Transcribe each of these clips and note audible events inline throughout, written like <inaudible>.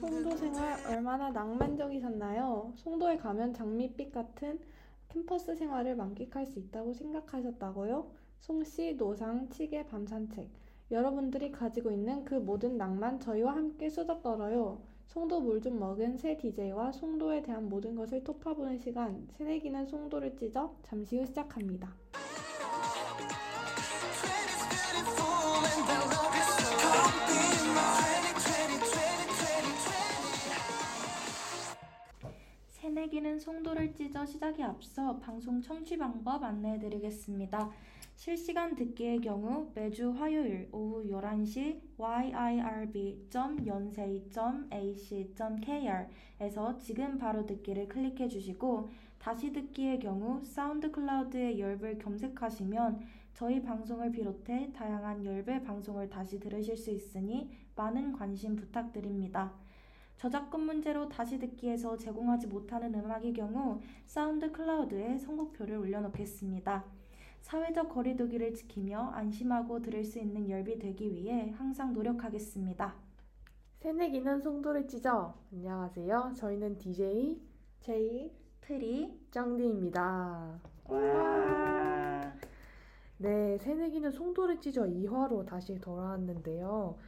송도 생활 얼마나 낭만적이셨나요? 송도에 가면 장밋빛 같은 캠퍼스 생활을 만끽할 수 있다고 생각하셨다고요? 송씨, 노상, 치계, 밤 산책. 여러분들이 가지고 있는 그 모든 낭만 저희와 함께 수다 떨어요. 송도 물 좀 먹은 새 DJ와 송도에 대한 모든 것을 톱파보는 시간, 새내기는 송도를 찢어 잠시 후 시작합니다. 새내기는 송도를 찢어 시작에 앞서 방송 청취 방법 안내해드리겠습니다. 실시간 듣기의 경우 매주 화요일 오후 11시 yirb.연세이.ac.kr에서 지금 바로 듣기를 클릭해 주시고 다시 듣기의 경우 사운드 클라우드의 열배 검색하시면 저희 방송을 비롯해 다양한 열배 방송을 다시 들으실 수 있으니 많은 관심 부탁드립니다. 저작권 문제로 다시 듣기에서 제공하지 못하는 음악의 경우 사운드 클라우드에 선곡표를 올려놓겠습니다. 사회적 거리두기를 지키며 안심하고 들을 수 있는 열비 되기 위해 항상 노력하겠습니다. 새내기는 송도를 찢어. 안녕하세요. 저희는 DJ 제이 트리 짱디입니다. 와. 네, 새내기는 송도를 찢어 2화로 다시 돌아왔는데요.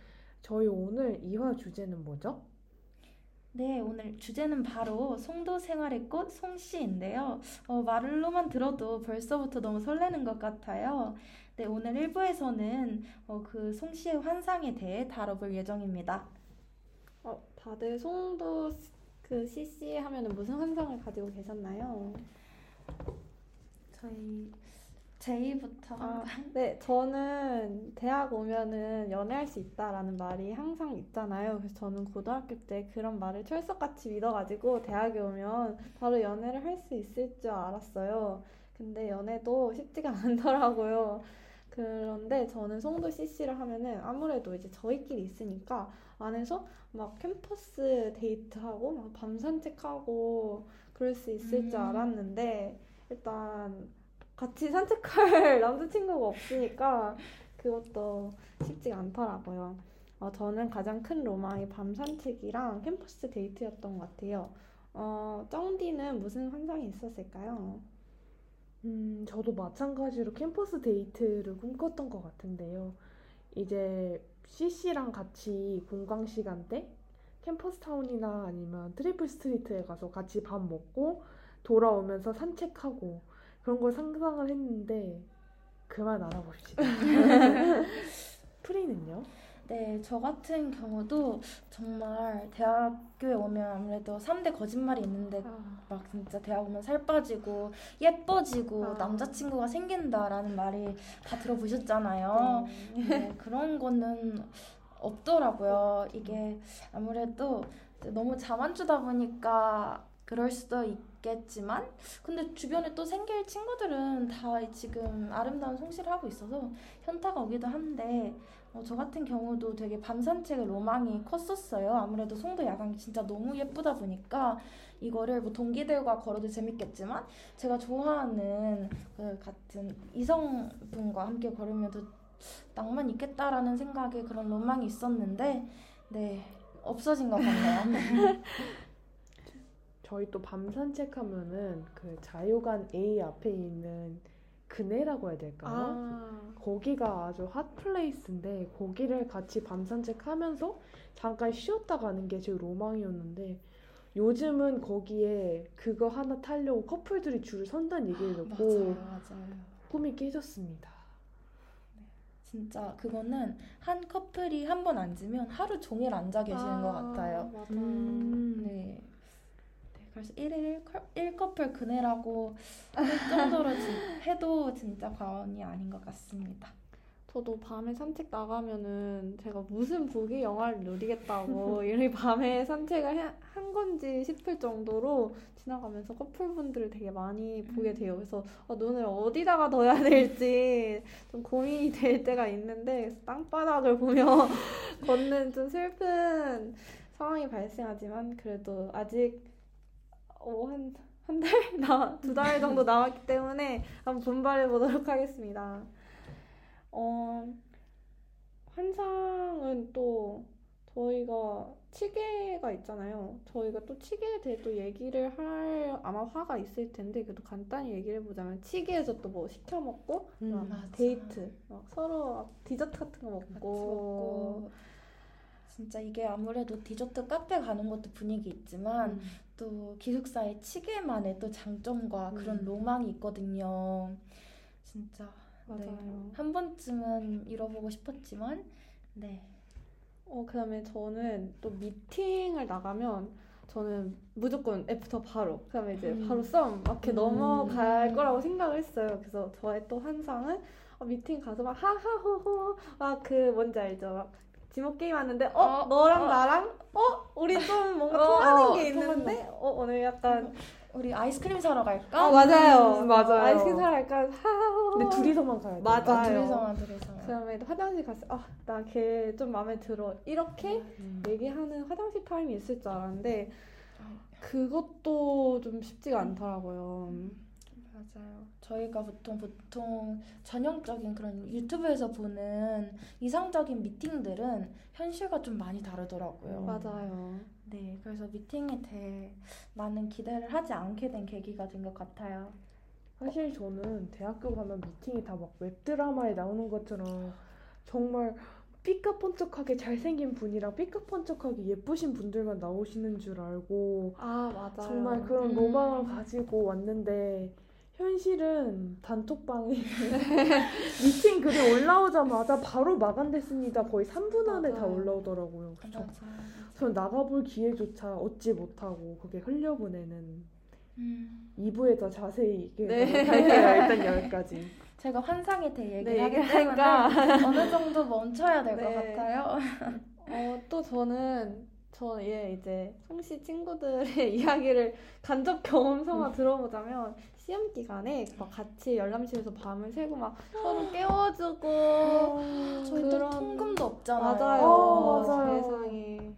저희 오늘 2화 주제는 뭐죠? 네, 오늘 주제는 바로 송도 생활의 꽃 송씨인데요. 어, 말로만 들어도 벌써부터 너무 설레는 것 같아요. 네, 오늘 1부에서는 어, 그 송씨의 환상에 대해 다뤄볼 예정입니다. 어, 다들 송도 그 CC 하면 무슨 환상을 가지고 계셨나요? 저희 제이부터. 아, <laughs> 네, 저는 대학 오면은 연애할 수 있다라는 말이 항상 있잖아요. 그래서 저는 고등학교 때 그런 말을 철석같이 믿어가지고 대학에 오면 바로 연애를 할 수 있을 줄 알았어요. 근데 연애도 쉽지가 <laughs> 않더라고요. 그런데 저는 송도 CC를 하면은 아무래도 이제 저희끼리 있으니까 안에서 막 캠퍼스 데이트하고 막 밤 산책하고 그럴 수 있을 음. 줄 알았는데 일단 같이 산책할 <laughs> 남자친구가 없으니까 그것도 쉽지가 않더라고요. 어, 저는 가장 큰 로망이 밤 산책이랑 캠퍼스 데이트였던 것 같아요. 어, 쩡디는 무슨 환상이 있었을까요? 음, 저도 마찬가지로 캠퍼스 데이트를 꿈꿨던 것 같은데요. 이제 CC랑 같이 공강 시간대 캠퍼스 타운이나 아니면 Triple Street에 가서 같이 밥 먹고 돌아오면서 산책하고 그런 걸 상상을 했는데 그만 알아봅시다. <laughs> 프리는요? 네, 저 같은 경우도 정말 대학교에 오면 아무래도 3대 거짓말이 있는데 아. 막 진짜 대학 오면 살 빠지고 예뻐지고 아. 남자친구가 생긴다라는 말이 다 들어보셨잖아요. 네. 네, 그런 거는 없더라고요. 이게 아무래도 너무 자만주다 보니까 그럴 수도 있 겠지만 근데 주변에 또 생길 친구들은 다 지금 아름다운 송시를 하고 있어서 현타가 오기도 한데 어, 저 같은 경우도 되게 밤 산책의 로망이 컸었어요. 아무래도 송도 야광이 진짜 너무 예쁘다 보니까 이거를 뭐 동기들과 걸어도 재밌겠지만 제가 좋아하는 그 같은 이성분과 함께 걸으면 더 낭만 있겠다라는 생각에 그런 로망이 있었는데 네 없어진 것 같네요. <laughs> 저희 또 밤 산책하면은 그 자유관 A 앞에 있는 그네라고 해야 될까요? 아. 거기가 아주 hot place인데 거기를 같이 밤 산책하면서 잠깐 쉬었다 가는 게 제 로망이었는데 요즘은 거기에 그거 하나 타려고 커플들이 줄을 선다는 얘기를 듣고 맞아요, 맞아요. 꿈이 깨졌습니다. 네, 진짜 그거는 한 커플이 한 번 앉으면 하루 종일 앉아 계시는 아, 것 같아요. 음, 네. 그래서 1일 1커플 그네라고 할 정도로 해도 진짜 과언이 아닌 것 같습니다. 저도 밤에 산책 나가면은 제가 무슨 부귀 영화를 누리겠다고 <laughs> 이렇게 밤에 산책을 해, 한 건지 싶을 정도로 지나가면서 커플분들을 되게 많이 보게 돼요. 그래서 어, 눈을 어디다가 둬야 될지 좀 고민이 <laughs> 될 때가 있는데 땅바닥을 보며 <laughs> 걷는 좀 슬픈 상황이 발생하지만 그래도 아직 어, 한, 한 달? <laughs> 나, 두 달 정도 남았기 때문에 한번 분발해 보도록 하겠습니다. 어, 환상은 또 저희가 치계가 있잖아요. 저희가 또 치계에 대해 또 얘기를 할 아마 화가 있을 텐데 그래도 간단히 얘기를 해보자면 치계에서 또 뭐 시켜 먹고 음, 데이트 막 서로 디저트 같은 거 먹고, 먹고. 진짜 이게 아무래도 디저트 카페 가는 것도 분위기 있지만 음. 또 기숙사의 치계만의 또 장점과 음. 그런 로망이 있거든요. 진짜 네. 맞아요. 네. 한 번쯤은 이뤄보고 싶었지만 네. 어 그다음에 저는 또 미팅을 나가면 저는 무조건 애프터 바로 그다음에 이제 음. 바로 썸 이렇게 음. 넘어갈 거라고 생각을 했어요. 그래서 저의 또 환상은 어, 미팅 가서 막 하하호호 막 그 뭔지 알죠? 막 지목 게임 하는데 어, 어 너랑 어. 나랑? 어? 우리 좀 뭔가 어, 통하는 게 있는데? 어 오늘 약간 우리 아이스크림 사러 갈까? 아 맞아요. 음, 맞아요. 아이스크림 사러 갈까? 근데 둘이서만 가야 돼. 맞아요. 아, 둘이서만 둘이서 그다음에 화장실 갔어 아 나 걔 좀 마음에 들어. 이렇게 음. 얘기하는 화장실 타임이 있을 줄 알았는데 그것도 좀 쉽지가 않더라고요. 맞아요. 저희가 보통 보통 전형적인 그런 유튜브에서 보는 이상적인 미팅들은 현실과 좀 많이 다르더라고요. 맞아요. 네, 그래서 미팅에 대해 많은 기대를 하지 않게 된 계기가 된 것 같아요. 사실 저는 대학교 가면 미팅이 다 막 웹드라마에 나오는 것처럼 정말 삐까뻔쩍하게 잘생긴 분이랑 삐까뻔쩍하게 예쁘신 분들만 나오시는 줄 알고 아 맞아 정말 그런 음. 로망을 가지고 왔는데 현실은 단톡방에 <laughs> 미팅 글이 올라오자마자 바로 마감됐습니다. 거의 3분 안에 맞아요. 다 올라오더라고요. 그쵸? 전 나가볼 기회조차 얻지 못하고 그게 흘려보내는 음. 2부에 더 자세히 얘기해 네. 할게요. 일단 여기까지. <laughs> 제가 환상에 대해 얘기를 네, 하기 때문에 어느 정도 멈춰야 될것 네. 같아요. 어, 또 저는 저의 이제 송씨 친구들의 <laughs> 이야기를 간접 경험 삼아 음. 들어보자면 시험 기간에 막 같이 열람실에서 밤을 새고 막 서로 깨워주고 어, 저희 그런 통금도 없잖아요. 맞아요. 어, 맞아요. 세상에.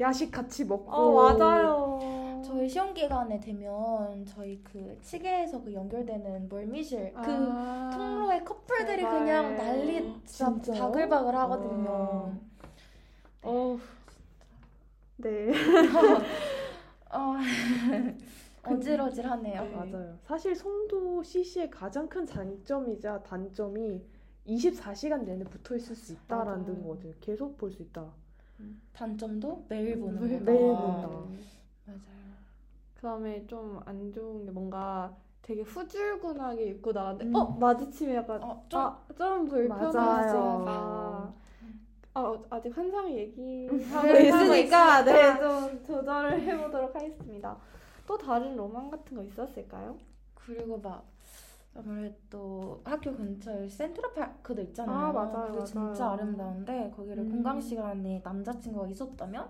야식 같이 먹고. 어, 맞아요. 저희 시험 기간에 되면 저희 그 치계에서 그 연결되는 멀미실 그 아~ 그 통로에 커플들이 제발. 그냥 난리 진짜 바글바글 하거든요. <laughs> 어. 네. 어. 어 질어질하네요. 네. 맞아요. 사실 송도 CC의 가장 큰 장점이자 단점이 24시간 내내 붙어 있을 수 있다라는 거거든요. 계속 볼 수 있다. 단점도 매일 보는 거. 매일 본다. 맞아요. 그다음에 좀 안 좋은 게 뭔가 되게 후줄근하게 입고 나왔는데 음. 어 마주치면 약간 어, 좀, 아, 좀 불편하지가 아, 아직 환상이 얘기하고 <laughs> 있으니까 네, 좀 조절을 해보도록 하겠습니다. 또 다른 로망 같은 거 있었을까요? 그리고 막 아무래도 학교 근처에 센트럴파크도 있잖아요. 아, 맞아요. 그게 맞아요. 진짜 아름다운데 거기를 음. 공강 시간에 남자친구가 있었다면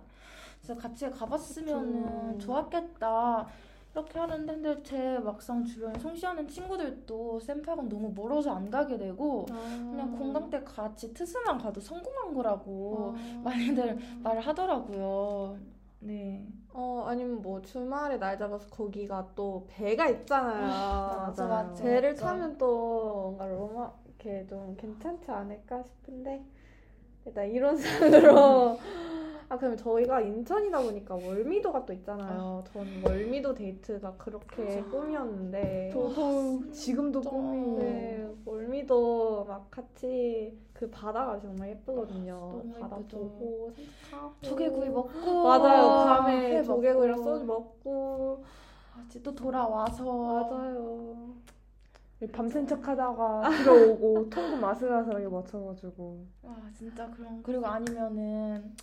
그래서 같이 가봤으면 그 좋았겠다. 이렇게 하는데 근데 제 막상 주변에 송시하는 친구들도 샘팍은 너무 멀어서 안 가게 되고 아. 그냥 공강 때 같이 트스만 가도 성공한 거라고 아. 많이들 말을 하더라고요. 네. 어 아니면 뭐 주말에 날 잡아서 거기가 또 배가 있잖아요. 맞아 맞아. 배를 맞아. 타면 또 뭔가 로마 이렇게 좀 괜찮지 않을까 싶은데 일단 이론상으로 <laughs> 아 그러면 저희가 인천이다 보니까 월미도가 또 있잖아요. 전 월미도 데이트가 그렇게 꿈이었는데. 저도 지금도 꿈이 네, 월미도 막 같이 그 바다가 정말 예쁘거든요. 아, 바다 예쁘죠. 보고 산책하고. 조개구이 먹고. 맞아요. 밤에 조개구이랑 소주 먹고. 아직 또 돌아와서. 맞아요. 밤샌 척하다가 들어오고 통금 아슬아슬하게 맞춰가지고. 아 진짜 그런 그리고 아니면은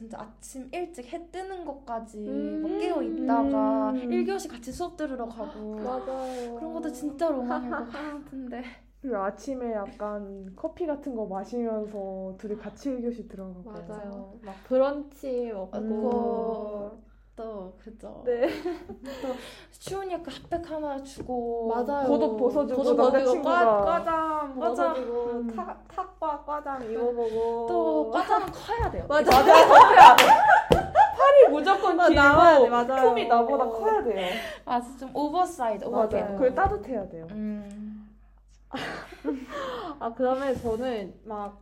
진짜 아침 일찍 해 뜨는 것까지 음~ 깨어 있다가 음~ 1교시 같이 수업 들으러 가고 맞아요. 그런 것도 진짜 로망일 것 같은데 그리고 아침에 약간 커피 같은 거 마시면서 둘이 같이 1교시 들어가고 맞아요. 막 브런치 먹고 음. 또 그죠. 네. 또 추우니까 핫팩 하나 주고 맞아요. 겉옷 벗어주고 남자친구가 과잠 벗어주고 탁 탁과 과잠 입어보고 또 과잠은 커야 돼요. 맞아. 맞아요. 커야 돼. 팔이 무조건 길고. 품이 나보다 커야 돼요. 맞아. 좀 오버사이즈. 맞아요. 그걸 따뜻해야 돼요. 음. <laughs> 아 그다음에 저는 막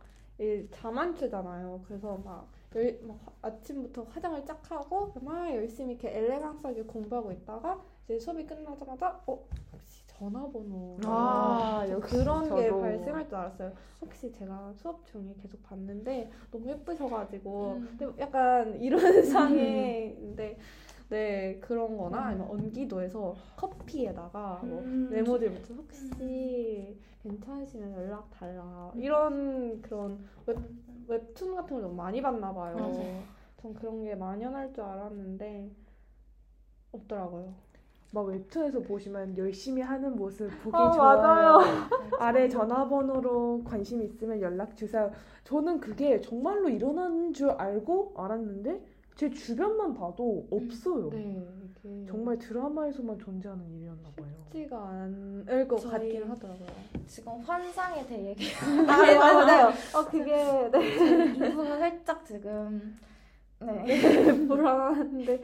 자만추잖아요. 그래서 막, 열, 막 아침부터 화장을 쫙 하고 막 열심히 이렇게 elegance하게 공부하고 있다가 이제 수업이 끝나자마자 어 혹시 전화번호 아, 그런 저도. 게 발생할 줄 알았어요. 혹시 제가 수업 중에 계속 봤는데 너무 예쁘셔가지고 음. 근데 약간 이런 <laughs> 상황인데 네 그런 거나 아니면 음. 언기도에서 커피에다가 뭐 음. 메모지를 붙여 혹시 괜찮으시면 연락 달라 이런 그런 웹, 웹툰 같은 걸 너무 많이 봤나 봐요. 맞아요. 전 그런 게 만연할 줄 알았는데 없더라고요. 막 웹툰에서 보시면 열심히 하는 모습 보기 아, 좋아요. <laughs> 아래 전화번호로 관심 있으면 연락 주세요. 저는 그게 정말로 일어나는 줄 알고 알았는데 제 주변만 봐도 없어요. 네, 이게 정말 드라마에서만 존재하는 일이었나 봐요. 쉽지가 않을 것 같긴 하더라고요. 지금 환상에 대해 <laughs> 얘기. 아, 네, 맞아요. 어, 그게 네. 이분은 살짝 지금 네, 네 불안한데.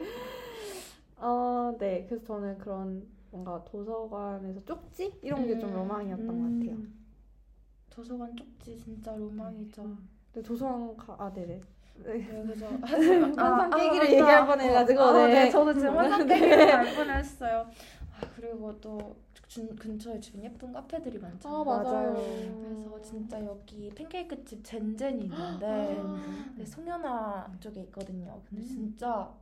어, 네. 그래서 저는 그런 뭔가 도서관에서 쪽지 이런 게 좀 음, 로망이었던 음. 것 같아요. 도서관 쪽지 진짜 로망이죠. 음. 근데 도서관 가, 아, 네네. 네, 그래서 한상 깨기를 아, 얘기할 뻔해가지고 아, 네. 네. 저도 지금 한상 깨기를 할 뻔했어요. 아 그리고 또 준, 근처에 주변 예쁜 카페들이 많잖아요. 아, 맞아요. 그래서 진짜 여기 팬케이크 집 젠젠이 있는데 <gasps> 네, 송현아 쪽에 있거든요. 근데 음. 진짜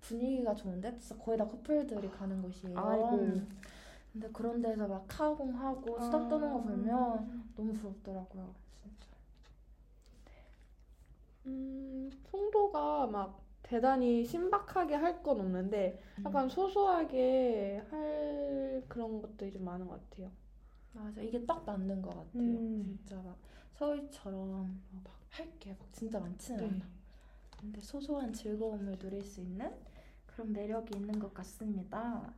분위기가 좋은데 진짜 거의 다 커플들이 가는 곳이에요. 아이고. 근데 그런 데서 막 카공하고 수다 떠는 거 보면 너무 부럽더라고요. 음, 송도가 막 대단히 신박하게 할 건 없는데 음. 약간 소소하게 할 그런 것들이 좀 많은 것 같아요. 맞아, 이게 딱 맞는 것 같아요. 음. 진짜 막 서울처럼 막 할 게 막 진짜 많지는 네. 않아. 근데 소소한 즐거움을 누릴 수 있는 그런 매력이 있는 것 같습니다.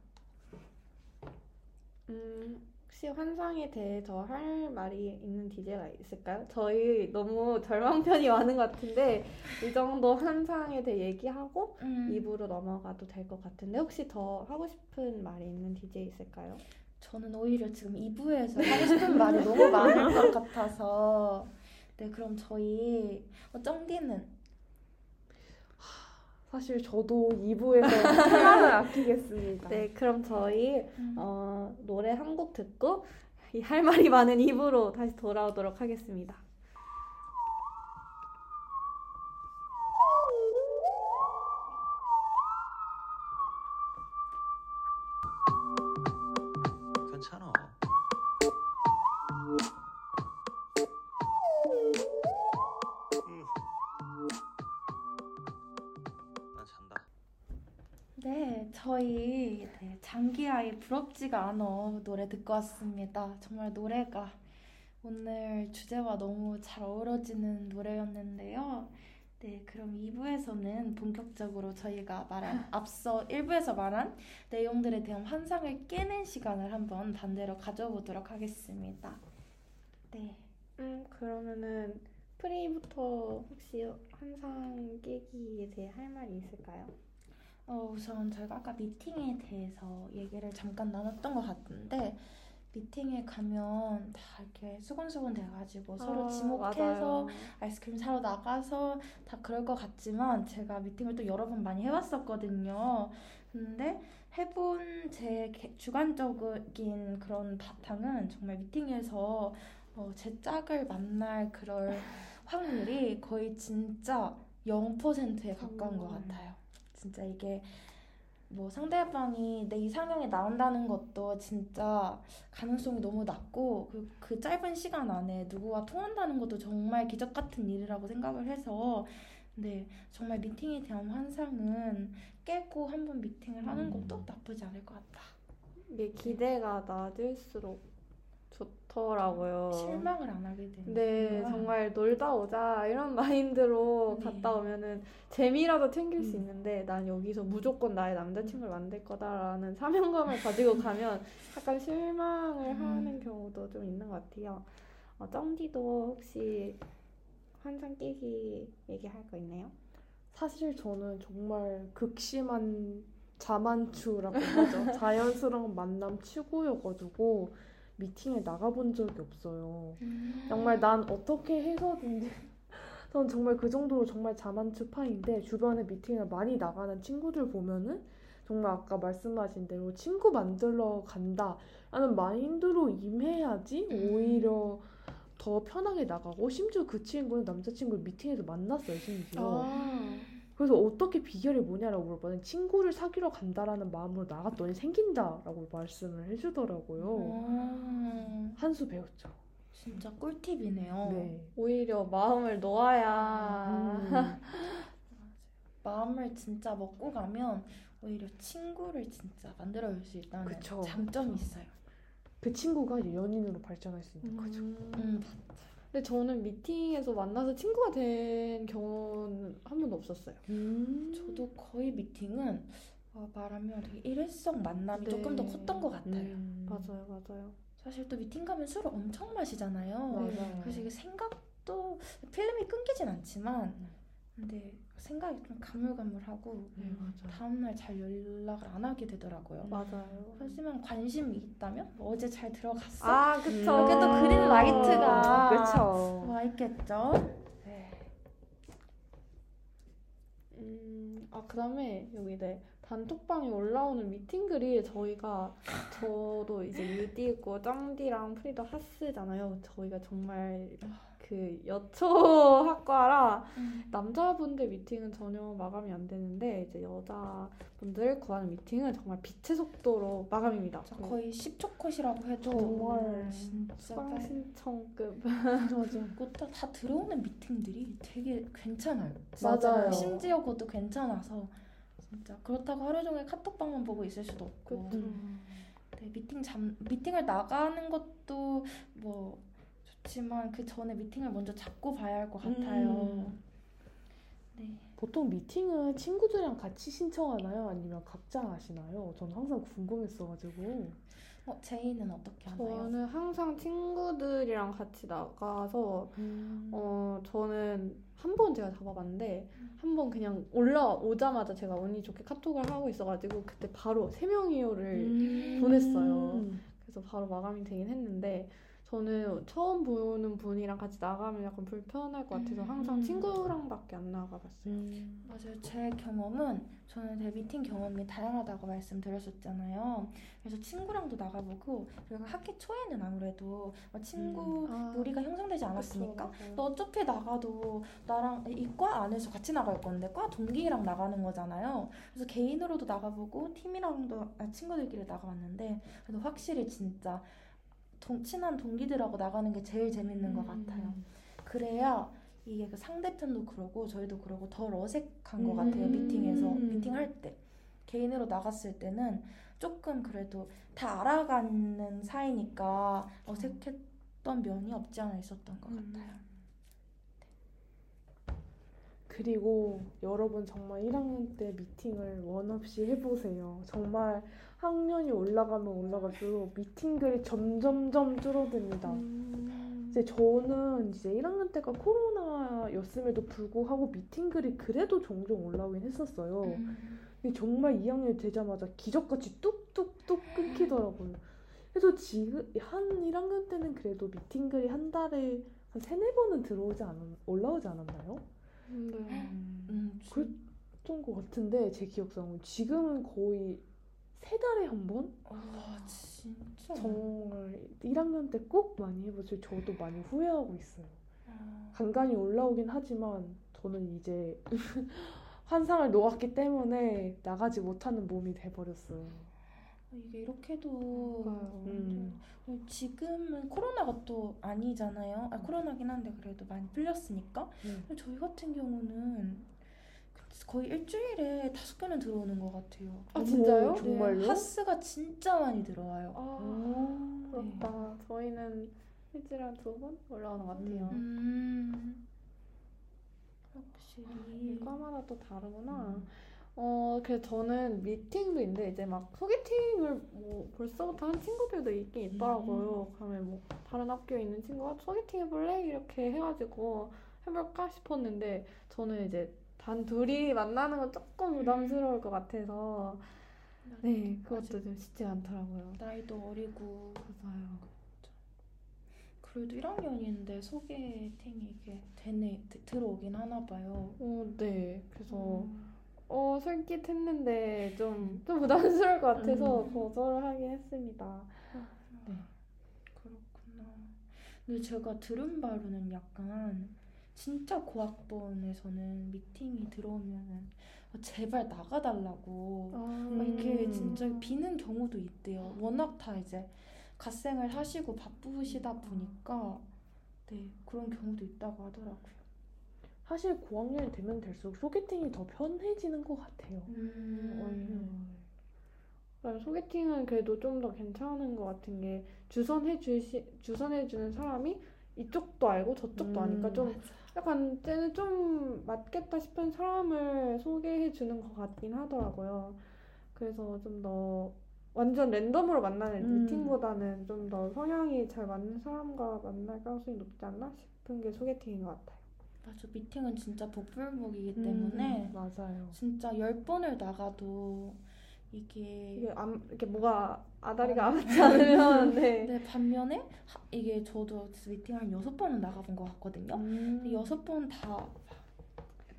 음, 혹시 환상에 대해 더 할 말이 있는 DJ가 있을까요? 저희 너무 절망편이 많은 것 같은데 이 정도 환상에 대해 얘기하고 음. 2부로 넘어가도 될 것 같은데 혹시 더 하고 싶은 말이 있는 DJ 있을까요? 저는 오히려 지금 2부에서 하고 싶은 말이 너무 많을 것 같아서 <laughs> 네 그럼 저희 어, 쩡디는 사실 저도 2부에서 시간을 <laughs> 아끼겠습니다. 네, 그럼 저희 음. 어, 노래 한 곡 듣고 할 말이 많은 2부로 다시 돌아오도록 하겠습니다. 장기하의 부럽지가 않아 노래 듣고 왔습니다. 정말 노래가 오늘 주제와 너무 잘 어우러지는 노래였는데요. 네, 그럼 2부에서는 본격적으로 저희가 말한 <laughs> 앞서 1부에서 말한 내용들에 대한 환상을 깨는 시간을 한번 반대로 가져보도록 하겠습니다. 네. 음, 그러면은 프리부터 혹시 환상 깨기에 대해 할 말이 있을까요? 어, 우선 저희가 아까 미팅에 대해서 얘기를 잠깐 나눴던 것 같은데 미팅에 가면 다 이렇게 수건수건 돼가지고 서로 아, 지목해서 맞아요. 아이스크림 사러 나가서 다 그럴 것 같지만 제가 미팅을 또 여러 번 많이 해왔었거든요. 근데 해본 제 주관적인 그런 바탕은 정말 미팅에서 어, 제 짝을 만날 그럴 확률이 거의 진짜 0%에 가까운 음. 것 같아요. 진짜 이게 뭐 상대방이 내 이상형에 나온다는 것도 진짜 가능성이 너무 낮고 그, 그 짧은 시간 안에 누구와 통한다는 것도 정말 기적 같은 일이라고 생각을 해서 네 정말 미팅에 대한 환상은 깨고 한번 미팅을 하는 것도 음. 나쁘지 않을 것 같다. 이게 기대가 낮을수록 좋더라고요. 실망을 안 하게 되는. 네, 정말 놀다 오자 이런 <laughs> 마인드로 네. 갔다 오면은 재미라도 챙길 음. 수 있는데 난 여기서 무조건 나의 남자친구를 만들 거다라는 사명감을 가지고 <laughs> 가면 약간 실망을 음. 하는 경우도 좀 있는 것 같아요. 어, 쩡디도 혹시 환상 깨기 얘기할 거 있나요? 사실 저는 정말 극심한 자만추라고 하죠. 자연스러운 만남 치고여가지고 미팅에 나가본 적이 없어요. 음. 정말 난 어떻게 해서든지 <laughs> 저는 정말 그 정도로 정말 자만추파인데 주변에 미팅을 많이 나가는 친구들 보면은 정말 아까 말씀하신 대로 친구 만들러 간다 라는 마인드로 임해야지 음. 오히려 더 편하게 나가고 심지어 그 친구는 남자친구를 미팅에서 만났어요 심지어 아. 그래서 어떻게 비결이 뭐냐라고 물어봤는데 친구를 사귀러 간다라는 마음으로 나갔더니 생긴다라고 말씀을 해주더라고요 아, 한수 배웠죠 진짜 꿀팁이네요. 네 오히려 마음을 놓아야 음. <laughs> 마음을 진짜 먹고 가면 오히려 친구를 진짜 만들어줄 수 있다는 그쵸. 장점이 있어요. 그 친구가 연인으로 발전할 수 있는 거죠 음, 근데 저는 미팅에서 만나서 친구가 된 경우는 한 번도 없었어요. 음. 저도 거의 미팅은 어, 말하면 되게 일회성 만남이 네. 조금 더 컸던 것 같아요. 음. 맞아요, 맞아요. 사실 또 미팅 가면 술을 엄청 마시잖아요. 맞아요. 그래서 이게 생각도 필름이 끊기진 않지만 근데 생각이 좀 가물가물하고 네 다음날 잘 연락을 안 하게 되더라고요. 맞아요. 하지만 관심이 있다면 뭐 어제 잘 들어갔어? 아, 그쵸. 이렇게 또 green light가 그쵸 와 있겠죠. 네. 음, 아, 그 다음에 여기 네, 단톡방에 올라오는 미팅 글이 저희가, 저도 이제 유디 있고 짱디랑 프리더 하스잖아요. 저희가 정말 그 여초학과라 남자분들 미팅은 전혀 마감이 안 되는데, 이제 여자분들 구하는 미팅은 정말 빛의 속도로 마감입니다. 저 거의 10초 컷이라고 해도 정말 진짜 수강 빨리 신청급. 맞아 그것도 다 들어오는 미팅들이 되게 괜찮아요. 맞아요. 심지어 그것도 괜찮아서 진짜 그렇다고 하루 종일 카톡방만 보고 있을 수도 없고. 그쵸. 네, 미팅 잠 미팅을 나가는 것도 뭐 좋지만 그 전에 미팅을 먼저 잡고 봐야 할 것 같아요. 음. 네. 보통 미팅은 친구들이랑 같이 신청하나요? 아니면 각자 하시나요? 저는 항상 궁금했어가지고. 어, 제이는 어떻게 하나요? 저는 항상 친구들이랑 같이 나가서 어 저는 한 번 제가 잡아봤는데 한 번 그냥 올라오자마자 제가 운이 좋게 카톡을 하고 있어가지고 그때 바로 세 명이요를 음. 보냈어요. 그래서 바로 마감이 되긴 했는데 저는 처음 보는 분이랑 같이 나가면 약간 불편할 것 같아서 항상 음. 친구랑밖에 안 나가봤어요. 음. 맞아요. 제 경험은 저는 제 미팅 경험이 다양하다고 말씀드렸었잖아요. 그래서 친구랑도 나가보고 그리고 학기 초에는 아무래도 뭐 친구 아, 무리가 형성되지 않았으니까. 너 어차피 나가도 나랑 이 과 안에서 같이 나갈 건데 과 동기랑 나가는 거잖아요. 그래서 개인으로도 나가보고 팀이랑도 아, 친구들끼리 나가봤는데 그래도 확실히 진짜 동, 친한 동기들하고 나가는 게 제일 재밌는 것 같아요. 그래야 이게 그 상대편도 그러고 저희도 그러고 덜 어색한 것 같아요. 음. 미팅에서 미팅할 때 개인으로 나갔을 때는 조금 그래도 다 알아가는 사이니까 어색했던 면이 없지 않아 있었던 것 음. 같아요. 그리고 여러분 정말 1학년 때 미팅을 원 없이 해보세요. 정말 학년이 올라가면 올라갈수록 미팅들이 점점점 줄어듭니다. 음. 이제 저는 이제 1학년 때가 코로나였음에도 불구하고 미팅글이 그래도 종종 올라오긴 했었어요. 음. 근데 정말 2학년 되자마자 기적같이 뚝뚝뚝 끊기더라고요. 그래서 지금 한 1학년 때는 그래도 미팅글이 한 달에 한 세네 번은 들어오지 않았, 올라오지 않았나요? 네. 음, 그- 그랬던 것 같은데 제 기억상으로 지금은 거의 세 달에 한 번? 와 진짜 정말 1학년 때 꼭 많이 해보죠. 저도 많이 후회하고 있어요. 아, 간간히 올라오긴 하지만 저는 이제 <laughs> 환상을 놓았기 때문에 나가지 못하는 몸이 돼버렸어요. 이게 이렇게도 그러니까요. 음. 지금은 코로나가 또 아니잖아요. 아 코로나긴 한데 그래도 많이 풀렸으니까. 음. 저희 같은 경우는 거의 일주일에 다섯 개는 들어오는 것 같아요. 아, 진짜요? 어머, 정말요? 네, 하스가 진짜 많이 들어와요. 아, 아, 부럽다. 저희는 일주일에 한두 번 올라오는 것 같아요. 음, 확실히. 과마다 또 다르구나. 음. 어, 그래서 저는 미팅도 있는데 이제 막 소개팅을 뭐 벌써부터 한 친구들도 있긴 있더라고요. 그러면 뭐 다른 학교에 있는 친구가 소개팅 해볼래? 이렇게 해가지고 해볼까 싶었는데 저는 이제 단 둘이 만나는 건 조금 부담스러울 것 같아서 네, 그것도 좀 쉽지 않더라고요. 나이도 어리고 맞아요. 그래도 1학년인데 소개팅이 이게 되네 드- 들어오긴 하나 봐요. 어, 네. 그래서 음. 어, 솔깃했는데 좀, 좀 부담스러울 것 같아서 음. 거절을 하긴 했습니다. 네. 그렇구나. 근데 제가 들은 바로는 약간 진짜 고학번에서는 미팅이 들어오면은 어, 제발 나가달라고 아, 막 이렇게 음. 진짜 비는 경우도 있대요. 워낙 다 이제 갓생을 하시고 바쁘시다 보니까 네 그런 경우도 있다고 하더라고요. 사실 고학년이 되면 될수록 소개팅이 더 편해지는 것 같아요. 음. 그럼 소개팅은 그래도 좀 더 괜찮은 것 같은 게 주선해 주시 주선해 주는 사람이 이쪽도 알고 저쪽도 음. 아니까 좀 약간 쟤는 좀 맞겠다 싶은 사람을 소개해 주는 것 같긴 하더라고요. 그래서 좀 더 완전 랜덤으로 만나는 음. 미팅보다는 좀 더 성향이 잘 맞는 사람과 만날 가능성이 높지 않나 싶은 게 소개팅인 것 같아요. 맞아 미팅은 진짜 복불복이기 음, 때문에 맞아요. 진짜 열 번을 나가도 이게 이게 암, 이렇게 뭐가 아다리가 어. 맞지 않으면 네. <laughs> 네 반면에 하- 이게 저도 미팅 한 여섯 번은 나가본 것 같거든요. 음. 근데 여섯 번다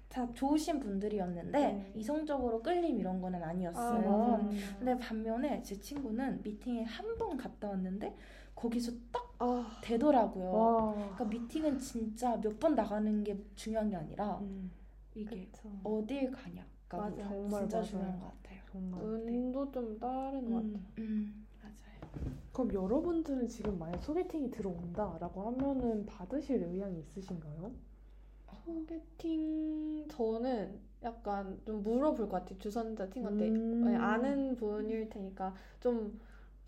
다 좋으신 분들이었는데 네. 이성적으로 끌림 이런 거는 아, 아니었어요. 맞아요. 근데 반면에 제 친구는 미팅에 한 번 갔다 왔는데 거기서 딱 아, 되더라고요. 와. 그러니까 미팅은 진짜 몇 번 나가는 게 중요한 게 아니라 음, 이게 그쵸. 어딜 가냐가 맞아요. 정말 진짜 맞아요. 중요한 것 같아요. 정말. 운도 좀 다른 것 같아요. 음. 음 맞아요. 그럼 여러분들은 지금 만약 소개팅이 들어온다라고 하면은 받으실 의향이 있으신가요? 소개팅 저는 약간 좀 물어볼 것 같아요. 주선자 친구한테 음. 왜 아는 분일 테니까 좀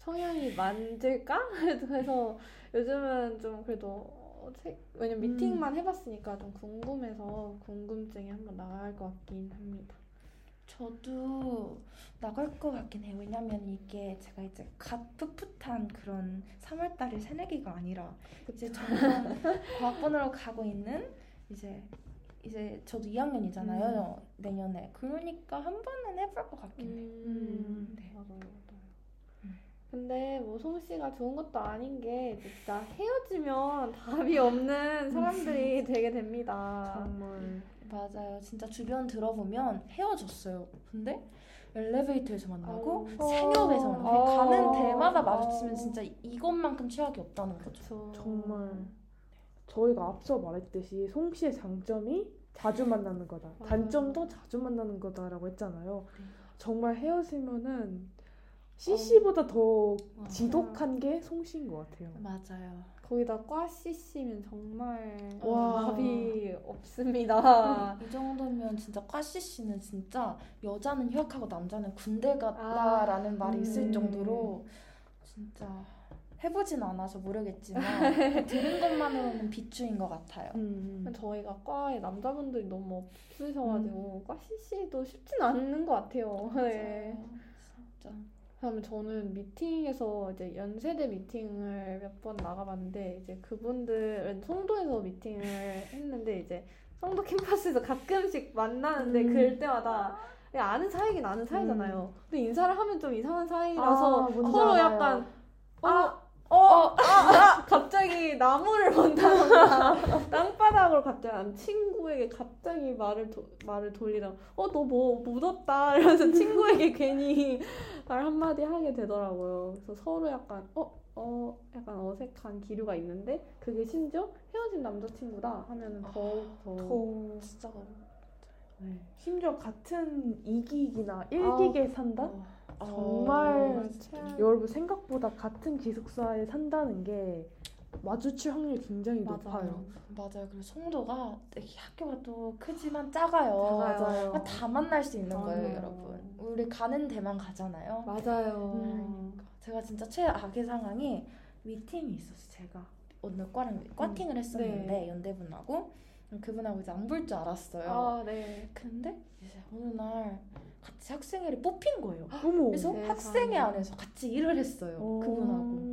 성향이 맞을까? <laughs> 해서 요즘은 좀 그래도 왜냐면 음. 미팅만 해봤으니까 좀 궁금해서 궁금증이 한번 나갈 것 같긴 합니다. 저도 나갈 것 같긴 해요. 왜냐면 이게 제가 이제 갓 풋풋한 그런 3월달의 새내기가 아니라 이제 점점 <laughs> 과학번으로 가고 있는 이제 이제 저도 2학년이잖아요. 내년에. 그러니까 한 번은 해볼 것 같긴 해요. 음, 네. 맞아요. 음. 근데 뭐 송 씨가 좋은 것도 아닌 게 진짜 헤어지면 답이 없는 사람들이 <laughs> 되게 됩니다. 정말 맞아요. 진짜 주변 들어보면 헤어졌어요. 근데 엘리베이터에서 만나고 아우. 생협에서 만나고 어. 가는 데마다 마주치면 어. 진짜 이것만큼 최악이 없다는 거죠. 그쵸. 정말 저희가 앞서 말했듯이 송 씨의 장점이 자주 만나는 거다. 맞아요. 단점도 자주 만나는 거다라고 했잖아요. 네. 정말 헤어지면은 CC보다 더 와. 지독한 게 송 씨인 것 같아요. 맞아요. 거기다 과 CC면 정말 와. 답이 없습니다. <laughs> 이 정도면 진짜 과시 씨는 진짜 여자는 휴학하고 남자는 군대 갔다라는 말이 있을 음. 정도로 진짜 해보진 않아서 모르겠지만 <laughs> 들은 것만으로는 비추인 것 같아요. 음. 저희가 과에 남자분들이 너무 없으셔가지고 과 CC도 쉽진 않은 것 같아요. 네. 맞아요. 진짜. 그다음에 저는 미팅에서 이제 연세대 미팅을 몇 번 나가봤는데 이제 그분들은 송도에서 미팅을 했는데 이제 송도 캠퍼스에서 가끔씩 만나는데 음. 그럴 때마다 그냥 아는 사이긴 아는 사이잖아요. 근데 인사를 하면 좀 이상한 사이라서 아, 서로 알아요. 약간 어, 아, 어, 아, 아, 갑자기 나무를 본다던가. <laughs> 땅바닥으로 갑자기 난 친구에게 갑자기 말을 도, 말을 돌리다가 어너 뭐 묻었다. <laughs> 이러면서 친구에게 괜히 말 한마디 하게 되더라고요. 그래서 서로 약간 어, 어 약간 어색한 기류가 있는데 그게 심지어 헤어진 남자친구다 하면은 더욱 더, 더 진짜 네. 심지어 같은 이기기나 일기기에 산다? 어, 정말 최악. 여러분 생각보다 같은 기숙사에 산다는 게 마주칠 확률이 굉장히 맞아요. 높아요. 맞아요. 그리고 송도가 학교가 또 크지만 작아요. 작아요. 그러니까 다 만날 수 있는 거예요, 맞아요. 여러분. 우리 가는 데만 가잖아요. 맞아요. 음. 제가 진짜 최악의 상황이 미팅이 있었어요. 제가 어느 과랑 과팅을 했었는데 네. 연대분하고 그분하고 이제 안 볼 줄 알았어요. 아 네. 근데 이제 어느 날 같이 학생회를 뽑힌 거예요. <gasps> 어머. 그래서 세상에. 학생회 안에서 같이 일을 했어요. 어. 그분하고.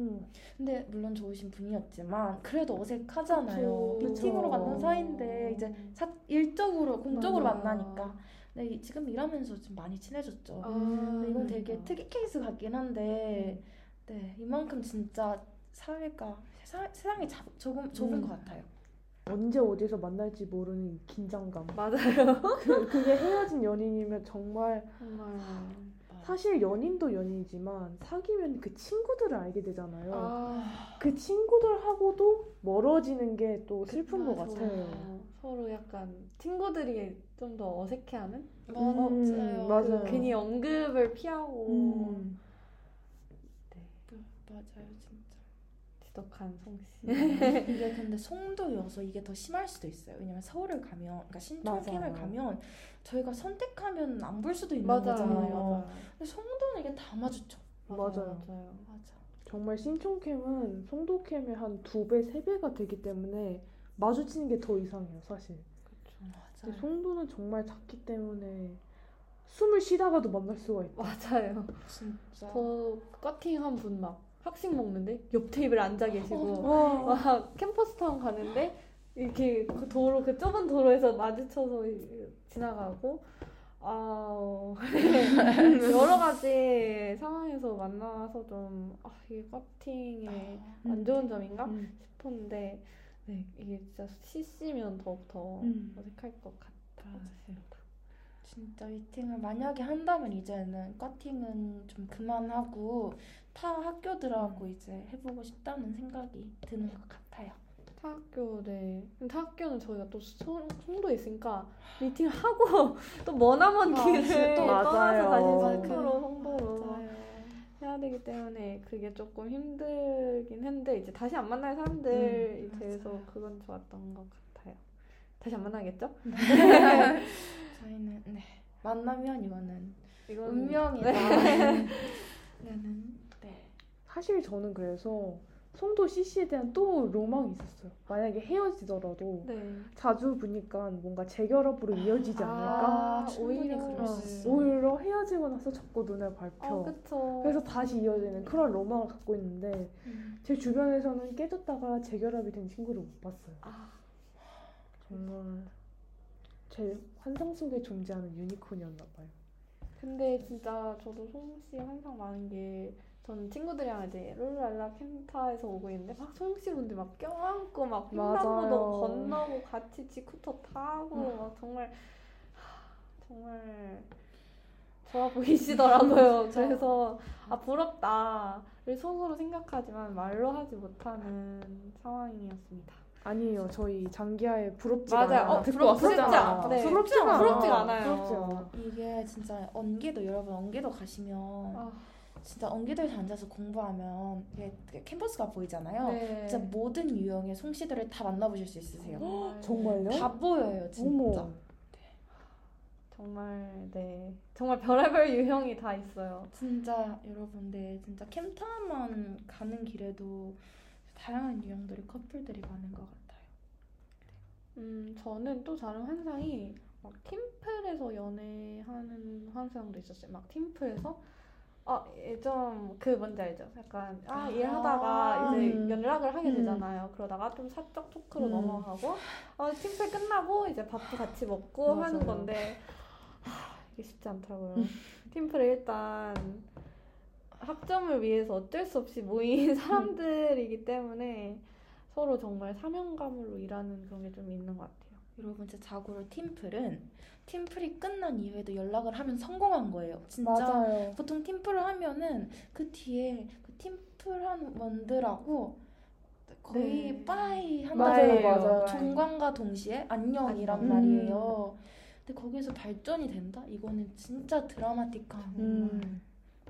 근데 물론 좋으신 분이었지만 그래도 어색하잖아요. 그쵸. 미팅으로 그쵸. 만난 사이인데 이제 사, 일적으로 공적으로 맞아. 만나니까. 근데 이- 지금 일하면서 좀 많이 친해졌죠. 아, 근데 이건 되게 그러니까. 특이 케이스 같긴 한데 네 이만큼 진짜 사회가 세상, 세상이 자, 조금 좁은 음. 것 같아요. 언제 어디서 만날지 모르는 이 긴장감. 맞아요. <laughs> 그, 그게 헤어진 연인이면 정말 정말. 사실 연인도 연인이지만 사귀면 그 친구들을 알게 되잖아요. 아, 그 친구들하고도 멀어지는 게 또 슬픈 것 맞아. 같아요. 서로 약간 친구들이 좀 더 어색해하는? 맞아요. 음, 맞아요. 그 괜히 언급을 피하고 음. 네, 맞아요, 진짜. 지독한 송씨. 이게 근데 송도여서 이게 더 심할 수도 있어요. 왜냐면 서울을 가면, 그러니까 신촌캠을. 가면 저희가 선택하면 안 볼 수도 있는 맞아요. 거잖아요. 맞아요. 근데 송도는 이게 다 마주쳐. 맞아요. 맞아요. 맞아. 정말 신촌캠은 송도캠의 한 두 배, 세 배가 되기 때문에 마주치는 게 더 이상해요, 사실. 근데 맞아요. 송도는 정말 작기 때문에 숨을 쉬다가도 만날 수가 있다. 맞아요. 진짜. 저 커팅한 분 막 학식 먹는데 옆 테이블에 앉아 계시고 와. 막 캠퍼스 타운 가는데 이렇게 그 도로 그 좁은 도로에서 마주쳐서 이- 지나가고 아 <laughs> 여러 가지 상황에서 만나서 좀 아, 이게 커팅의 안 좋은 점인가 음. 싶었는데 네 이게 진짜 CC면 더욱더 음. 어색할 것 같았습니다. 진짜 미팅을 만약에 한다면 이제는 커팅은 좀 그만하고 타 학교들하고 이제 해보고 싶다는 생각이 드는 것 같아요. 타학교 네. 타학교는 저희가 또 송- 송도에 있으니까 미팅을 하고 <laughs> 또 머나먼 아, 길을 떠나서. 다시. 송도로 송도로 맞아요. 해야 되기 때문에 그게 조금 힘들긴 했는데 이제 다시 안 만날 사람들에 음, 대해서. 그건 좋았던 것 같아요. 다시 안 만나겠죠? <laughs> 저희는 네 만나면 이거는 이건 운명이다. 네. <laughs> 라는 네. 사실 저는 그래서 송도 CC에 대한 또 로망이 있었어요. 만약에 헤어지더라도 네. 자주 보니까 뭔가 재결합으로 이어지지 않을까? 아, 오히려 어, 수 있어. 오히려 헤어지고 나서 자꾸 눈을 밟혀. 아. 그래서 다시 이어지는 그런 로망을 갖고 있는데 음. 제 주변에서는 깨졌다가 재결합이 된 친구를 못 봤어요. 아, 정말 제 환상 속에 존재하는 유니콘이었나 봐요. 근데 진짜 저도 송씨 항상 많은 게 저는 친구들이랑 이제 룰랄라 켄타에서 오고 있는데 막 송씨 분들 막 껴안고 막 횡단보도. 건너고 같이 지쿠터 타고 음. 막 정말 하, 정말 좋아 보이시더라고요. <laughs> 그래서 아 부럽다를 속으로 생각하지만 말로 하지 못하는 상황이었습니다. 아니에요. 저희 장기하에 맞아요. 않아요. 어, 듣고 부럽지. 않아. 네. 부럽지가 않아. 부럽지가 않아요. 부럽지가 않아. 이게 진짜 언기도 여러분 언기도 가시면 아, 진짜 언기도에서 앉아서 공부하면 이게 캠퍼스가 보이잖아요. 네. 진짜 모든 유형의 송씨들을 다 만나보실 수 있으세요. 정말요? 다 보여요, 진짜. 어머. 정말 네 정말 별의별 유형이 다 있어요. 진짜 여러분, 네, 진짜 캠타만 가는 길에도 다양한 유형들의 커플들이 많은 것 같아요. 음 저는 또 다른 환상이 막 팀플에서 연애하는 환상도 있었어요. 막 팀플에서 아 예전 그 뭔지 알죠? 약간 아 아. 일하다가 이제 음. 연락을 하게 음. 되잖아요. 그러다가 좀 사적 토크로 음. 넘어가고 어, 팀플 끝나고 이제 밥도 같이 먹고 하는 맞아요. 건데 하, 이게 쉽지 않더라고요. 팀플에 일단 학점을 위해서 어쩔 수 없이 모인 <laughs> 사람들이기 때문에 서로 정말 사명감으로 일하는 그런 게 좀 있는 것 같아요. 여러분, 진짜 자고로 팀플은 팀플이 끝난 이후에도 연락을 하면 성공한 거예요. 진짜 맞아요. 보통 팀플을 하면은 그 뒤에 그 팀플한 원들하고 거의 네. 빠이 맞아요. 종관과 동시에 안녕이란 안녕. 말이에요. 근데 거기서 발전이 된다? 이거는 진짜 드라마틱한. 음.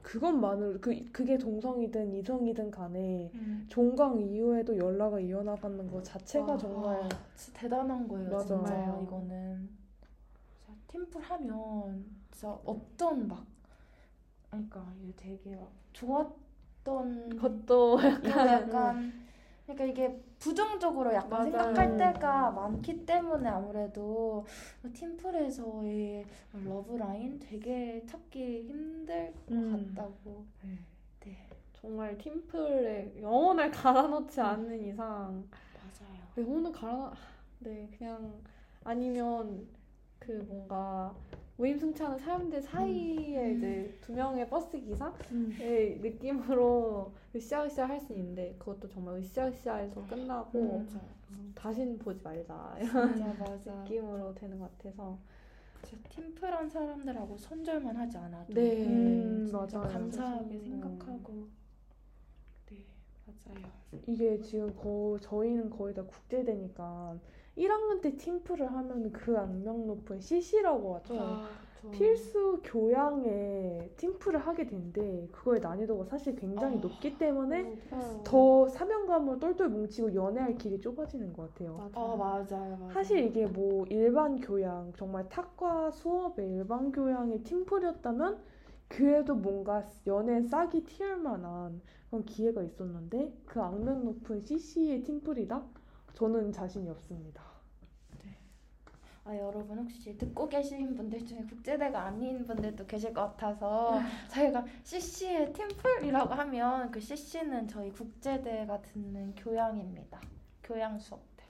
그것만으로 그 그게 동성이든 이성이든 간에 음. 종강 이후에도 연락을 이어나가는 것 자체가 와. 정말 진짜 대단한 거예요. 진짜 맞아요. 이거는. 팀플 하면 진짜 어떤 막 그러니까 되게 막 좋았던 그것도 이거 약간 그러니까 이게 부정적으로 약간 맞아요. 생각할 때가 많기 때문에 아무래도 팀플에서의 러브라인 되게 찾기 힘들 것 음. 같다고. 네. 네, 정말 팀플에 영혼을 갈아넣지 않는 이상 맞아요. 영혼을 갈아 네 그냥 아니면 그 뭔가 무임승차하는 사람들 사이에 음. 이제 두 명의 버스 기사의 음. 느낌으로 으쌰으쌰 할 수 있는데 그것도 정말 으쌰으쌰해서 끝나고 음. 다시는 보지 말자 맞아 맞아. 느낌으로 되는 것 같아서 진짜 팀플한 사람들하고 손절만 하지 않아도 네. 음, 진짜 맞아요. 감사하게 음. 생각하고 네 맞아요. 이게 지금 거, 저희는 거의 다 국제대니까 1학년 때 팀플을 하면 그 악명 높은 CC라고 하죠. 아. 필수 교양에 팀플을 하게 되는데 그거의 난이도가 사실 굉장히 아. 높기 때문에 어. 더 사명감으로 똘똘 뭉치고 연애할 길이 좁아지는 것 같아요. 맞아. 어 맞아요 맞아요. 사실 이게 뭐 일반 교양, 정말 탁과 수업의 일반 교양의 팀플이었다면 그래도 뭔가 연애 싹이 튀을 만한 그런 기회가 있었는데 그 악명 높은 CC의 팀플이다? 저는 자신이 없습니다. 아 여러분 혹시 듣고 계신 분들 중에 국제대가 아닌 분들도 계실 것 같아서 저희가 CC의 팀플이라고 하면 그 CC는 저희 국제대가 듣는 교양입니다. 교양 수업들.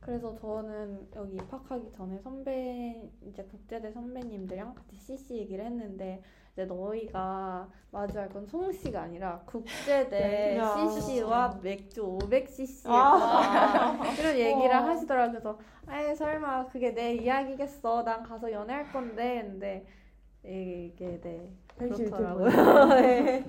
그래서 저는 여기 입학하기 전에 선배 이제 국제대 선배님들이랑 같이 CC 얘기를 했는데 이제 너희가 마주할 건 송씨가 아니라 국제대 야. CC와 맥주 500cc 아. 이런 얘기를 어. 하시더라고요. 그래서 아이 설마 그게 내 이야기겠어. 난 가서 연애할 건데 근데 이게 네 그렇더라고요. <laughs> 네.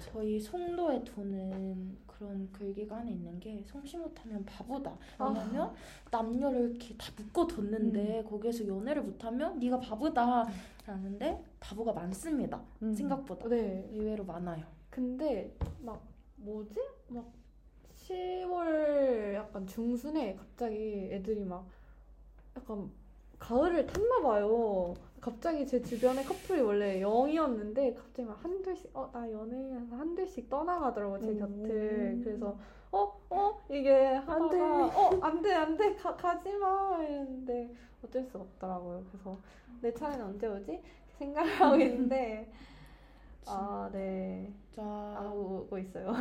저희 송도에 도는 그런 글귀가 하나 있는 게 성시 못하면 바보다. 왜냐면 남녀를 이렇게 다 묶어뒀는데 거기에서 연애를 못하면 네가 바보다. 라는데 바보가 많습니다. 음. 생각보다. 네. 의외로 많아요. 근데 막 뭐지? 막 10월 약간 중순에 갑자기 애들이 막 약간 가을을 탔나 봐요. 갑자기 제 주변에 커플이 원래 0이었는데 갑자기 막 한 둘씩 어 나 연애해서 한 둘씩 떠나가더라고 제 음. 곁을. 그래서 어어 이게 하다가 돼. 어안돼 안돼 가지 마 이랬는데 어쩔 수 없더라고요. 그래서 내 차례는 언제 오지? 생각을 하고 있는데 아 네. 진짜 안 오고 있어요.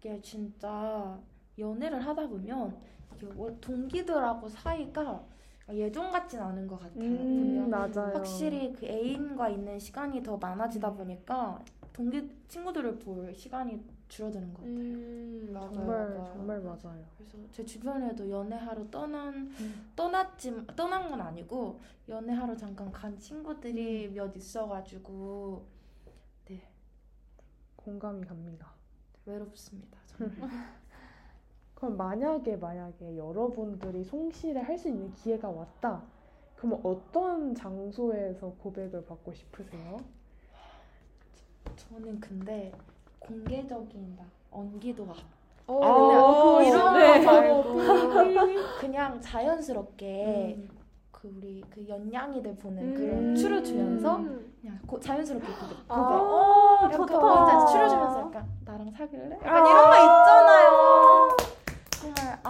이게 진짜 연애를 하다 보면 이게 원- 동기들하고 사이가 예전 같진 않은 것 같아요. 음, 맞아요. 확실히 그 애인과 있는 시간이 더 많아지다 보니까 동기 친구들을 볼 시간이 줄어드는 것 같아요. 음, 맞아요. 정말 맞아요. 정말 맞아요. 그래서 제 주변에도 연애하러 떠난 음. 떠났지 떠난 건 아니고 연애하러 잠깐 간 친구들이 몇 있어가지고 네 공감이 갑니다. 외롭습니다. 정말. <laughs> 그럼 만약에 만약에 여러분들이 송씨를 할수 있는 기회가 왔다. 그러면 어떤 장소에서 고백을 받고 싶으세요? 저는 근데 공개적인 막 언기도 앞 어, 아, 근데 이런 네. 거 말고 <laughs> 그냥 자연스럽게 음. 그 우리 그 연양이들 보는 음. 그런 추를 주면서 음. 그냥 고, 자연스럽게 고백 고백 아, 약간 좋다. 혼자 추를 주면서 약간 나랑 사귈래? 약간 아. 이런 거 있잖아요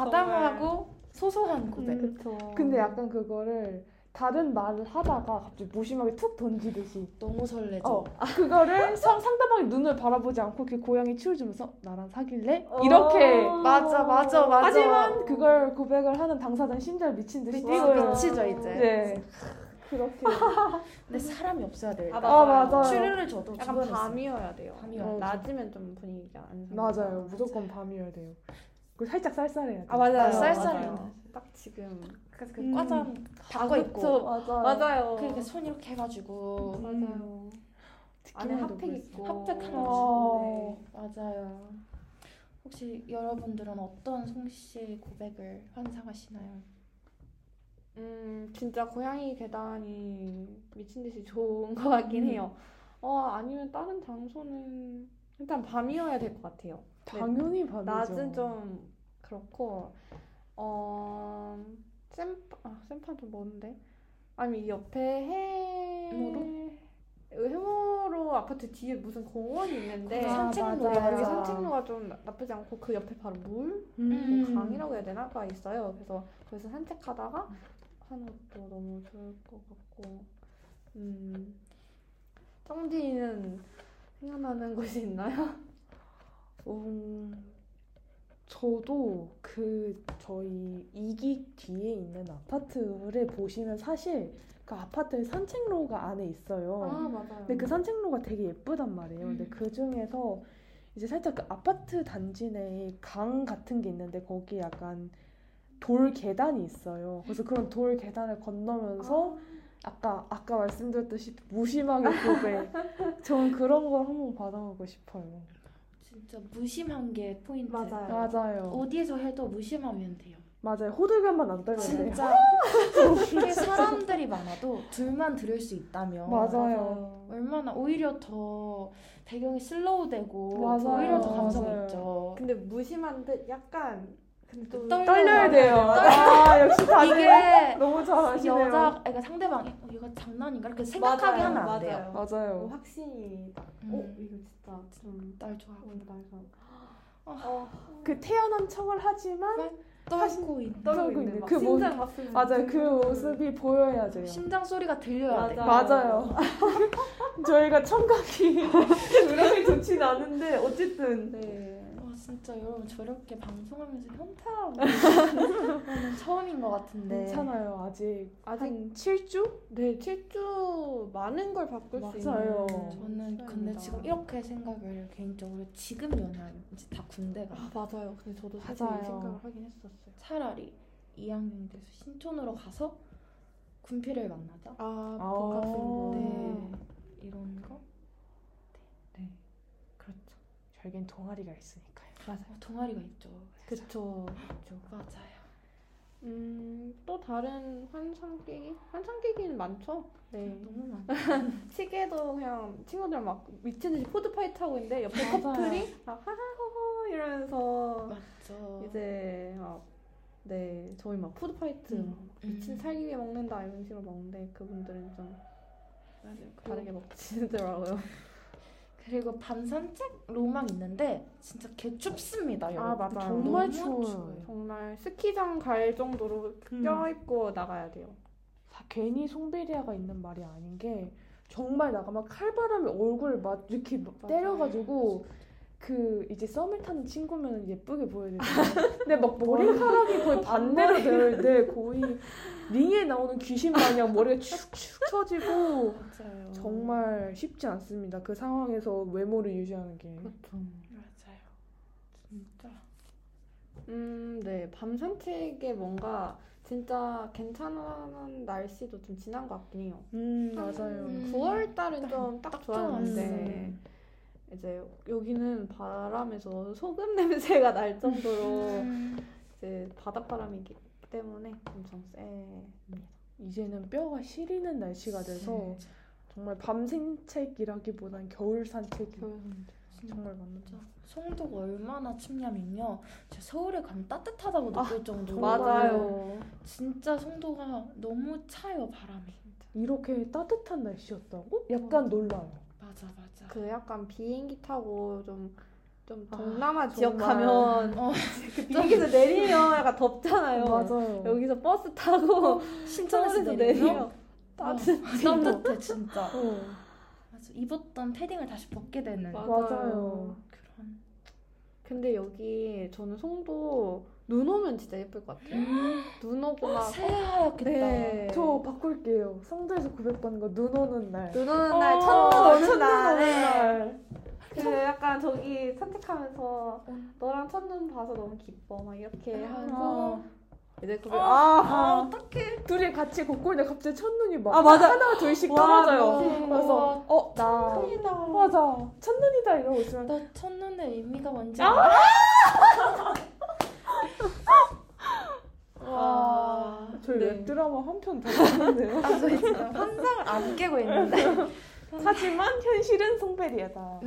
아담하고 소소한 고백 음. 근데 약간 그거를 다른 말을 하다가 갑자기 무심하게 툭 던지듯이 너무 설레죠 어 그거를 <laughs> 상, 상대방의 눈을 바라보지 않고 이렇게 고양이 치울 주면서 나랑 사귈래? 어. 이렇게 맞아 맞아 맞아 하지만 그걸 고백을 하는 당사자는 심장이 미친 듯이 뛰고요. 미치죠 이제 네 그렇게 <laughs> 근데 사람이 없어야 돼요 아, 일단. 아, 맞아요. 추리를 저도 약간. 밤이어야 돼요. 밤이어야 어. 낮이면 좀 분위기가 안 맞아요. 무조건 밤이어야 돼요 그리고 살짝 쌀쌀해야 돼요 아 맞아요. 아, 쌀쌀해요. 맞아요. 딱 지금 그래서 그 음. 과잠 바꿔 아, 입고. 맞아요 맞아요. 그러니까 손 이렇게 해가지고 맞아요. 안에 핫팩. 입고 핫팩 하나 어. 네, 맞아요. 혹시 여러분들은 어떤 송씨 고백을 환상하시나요? 음 진짜 고양이 계단이 미친 듯이 좋은 것 같긴 음. 해요. 어 아니면 다른 장소는 일단 밤이어야 될 것 같아요. 당연히 밤이죠 낮은 좀 그렇고 어 샘파 아 샘파도 뭔데? 아니 이 옆에 해 해모로? 해모로 아파트 뒤에 무슨 공원이 있는데 아, 산책로 네, 맞아. 여기 산책로가 좀 나- 나쁘지 않고 그 옆에 바로 물 음. 뭐 강이라고 해야 되나? 가 있어요. 그래서 거기서 산책하다가 하는 것도 너무 좋을 것 같고 음 정디는 생각나는 곳이 있나요? <laughs> 음, 저도 그 저희 이기 뒤에 있는 아파트를 보시면 사실 그 아파트에 산책로가 안에 있어요. 아 맞아요. 근데 그 산책로가 되게 예쁘단 말이에요. 근데 음. 그 중에서 이제 살짝 그 아파트 단지 내에 강 같은 게 있는데 거기 약간 돌 계단이 있어요. 그래서 그런 돌 계단을 건너면서 아 까 아까 말씀드렸듯이 무심하게 고백. 전 <laughs> 그런 걸 한번 받아보고 싶어요. 진짜 무심한 게 포인트. 맞아요. 맞아요. 어디에서 해도 무심하면 돼요. 맞아요. 호들갑만 안 떨면 돼요. 진짜 이게 사람들이 많아도 둘만 들을 수 있다면 맞아요. 얼마나 오히려 더 배경이 슬로우되고 맞아요. 오히려 더 감성 맞아요. 있죠. 근데 무심한 듯 약간 근데 또. 떨려야 돼요. <laughs> 떨- 아 역시 다들 이게 너무 잘하시네요. 여자, 그러니까 상대방이 어, 이거 장난인가 이렇게 생각하게 맞아요, 하면 안 돼요. 맞아요. 맞아요. 뭐 확신이 딱. 음. 어 이거 진짜 좀날 좋아하고 오늘 날가. 어. 어, 그 태어난 척을 하지만 떨고 있는 떨고 있는 그 모- 심장 막 쓰는 맞아요. 그 모습이 보여야 돼요. 심장 소리가 들려야 돼. 맞아. 맞아요. <laughs> 저희가 청각이 <laughs> 그렇게 좋진 않은데 어쨌든 네. 와 진짜 여러분 저렇게 방송하면서 현타하고 <laughs> 저는 처음인 것 같은데 괜찮아요. 아직 아직 한 7주? 네 7주 많은 걸 바꿀 수 맞아요. 있는 저는 근데 시간입니다. 지금 이렇게 생각을 개인적으로 지금 연애하면 이제 다 군대가 아 맞아요. 근데 저도 사실 맞아요. 이 생각을 하긴 했었어요. 차라리 2학년 돼서 신촌으로 가서 군필을 만나자. 아 아. 복학생도 네. 이런 거. 네. 그렇죠. 저에겐 동아리가 있으니까요. 맞아요. 어, 동아리가 있죠. 그쵸. 그쵸. 맞아요. 음 또 다른 환상 깨기? 환상 깨기는 많죠. 네. 너무 많아. 시계도 <laughs> 그냥 친구들 막 미친 듯이 food fight 하고 있는데 옆에 맞아요. 커플이 막 하하호호 이러면서 맞죠. 이제 막 네, 저희 막 food fight 음. 막 미친 음. 살기 위해 먹는다 이런 식으로 먹는데 그분들은 좀 맞아요. 다르게 먹지더라고요. 그리고 밤 산책 로망 있는데 진짜 개 춥습니다, 아, 여러분. 맞아요. 정말 너무 추워요. 추워요. 정말 스키장 갈 정도로 음. 껴입고 나가야 돼요. 사- 괜히 송베리아가 있는 말이 아닌 게 정말 나가면 칼바람에 얼굴 막 이렇게 막. 때려가지고 그 이제 썸을 타는 친구면 예쁘게 보여야 되잖아요. 근데 막 머리카락이 거의 반대로 되어 있는데 거의 링에 나오는 귀신 마냥 머리가 축축 처지고 맞아요. 정말 쉽지 않습니다. 그 상황에서 외모를 유지하는 게. 그렇죠. 맞아요. 진짜. 음, 네. 밤 산책에 뭔가 진짜 괜찮은 날씨도 좀 지난 것 같긴 해요. 음 맞아요. 음. 9월 달은 좀딱딱 좋았는데 좋았어요. 이제 여기는 바람에서 소금 <laughs> 냄새가 날 정도로 음. 이제 바닷바람이기 때문에 엄청 셉니다. 이제는 뼈가 시리는 날씨가 돼서 진짜. 정말 밤 산책이라기보단 겨울 산책이 진짜. 정말 맞는 진짜 송도가 얼마나 춥냐면요. 제가 서울에 가면 따뜻하다고 느낄 정도로 아, 정말. 맞아요. 진짜 송도가 너무 차요 바람이. 이렇게 따뜻한 날씨였다고? 약간 놀라요. 맞아 맞아. 그 약간 비행기 타고 좀, 좀 아, 동남아 지역 정말. 가면 <laughs> 어, 그 비행기에서 내리면 약간 덥잖아요. 맞아요. 여기서 버스 타고 신천에서 서울에서 내리면 내리면 어, 따뜻해. 따뜻해 진짜. 어, 맞아. 입었던 패딩을 다시 벗게 되는 맞아요. 맞아요. 근데 여기 저는 송도 눈 오면 진짜 예쁠 것 같아요. <gasps> 눈 오고 막 새하얗겠다. 네. 저 바꿀게요. 성도에서 고백받는 거눈 오는 날. 눈 오는 어, 날, 첫눈 오는 첫눈 날. 오는 네. 날. 그 약간 저기 산책하면서 음. 너랑 첫눈 봐서 너무 기뻐 막 이렇게 하고 어. 이제 그 아, 아, 아, 아, 어떡해. 둘이 같이 걷고 있는데 갑자기 첫눈이 막 아, 맞아. 하나 둘씩 와, 떨어져요. 미친. 그래서 어, 나 첫눈이다. 맞아. 첫눈이다 이러고 있으면 너 첫눈의 의미가 뭔지 아! 알아? <laughs> 와. 저희 네. 웹드라마 한 편더 봤는데요. 아, 저희 지금 환상을 안 깨고 있는데. 하지만 현실은 송베리아다.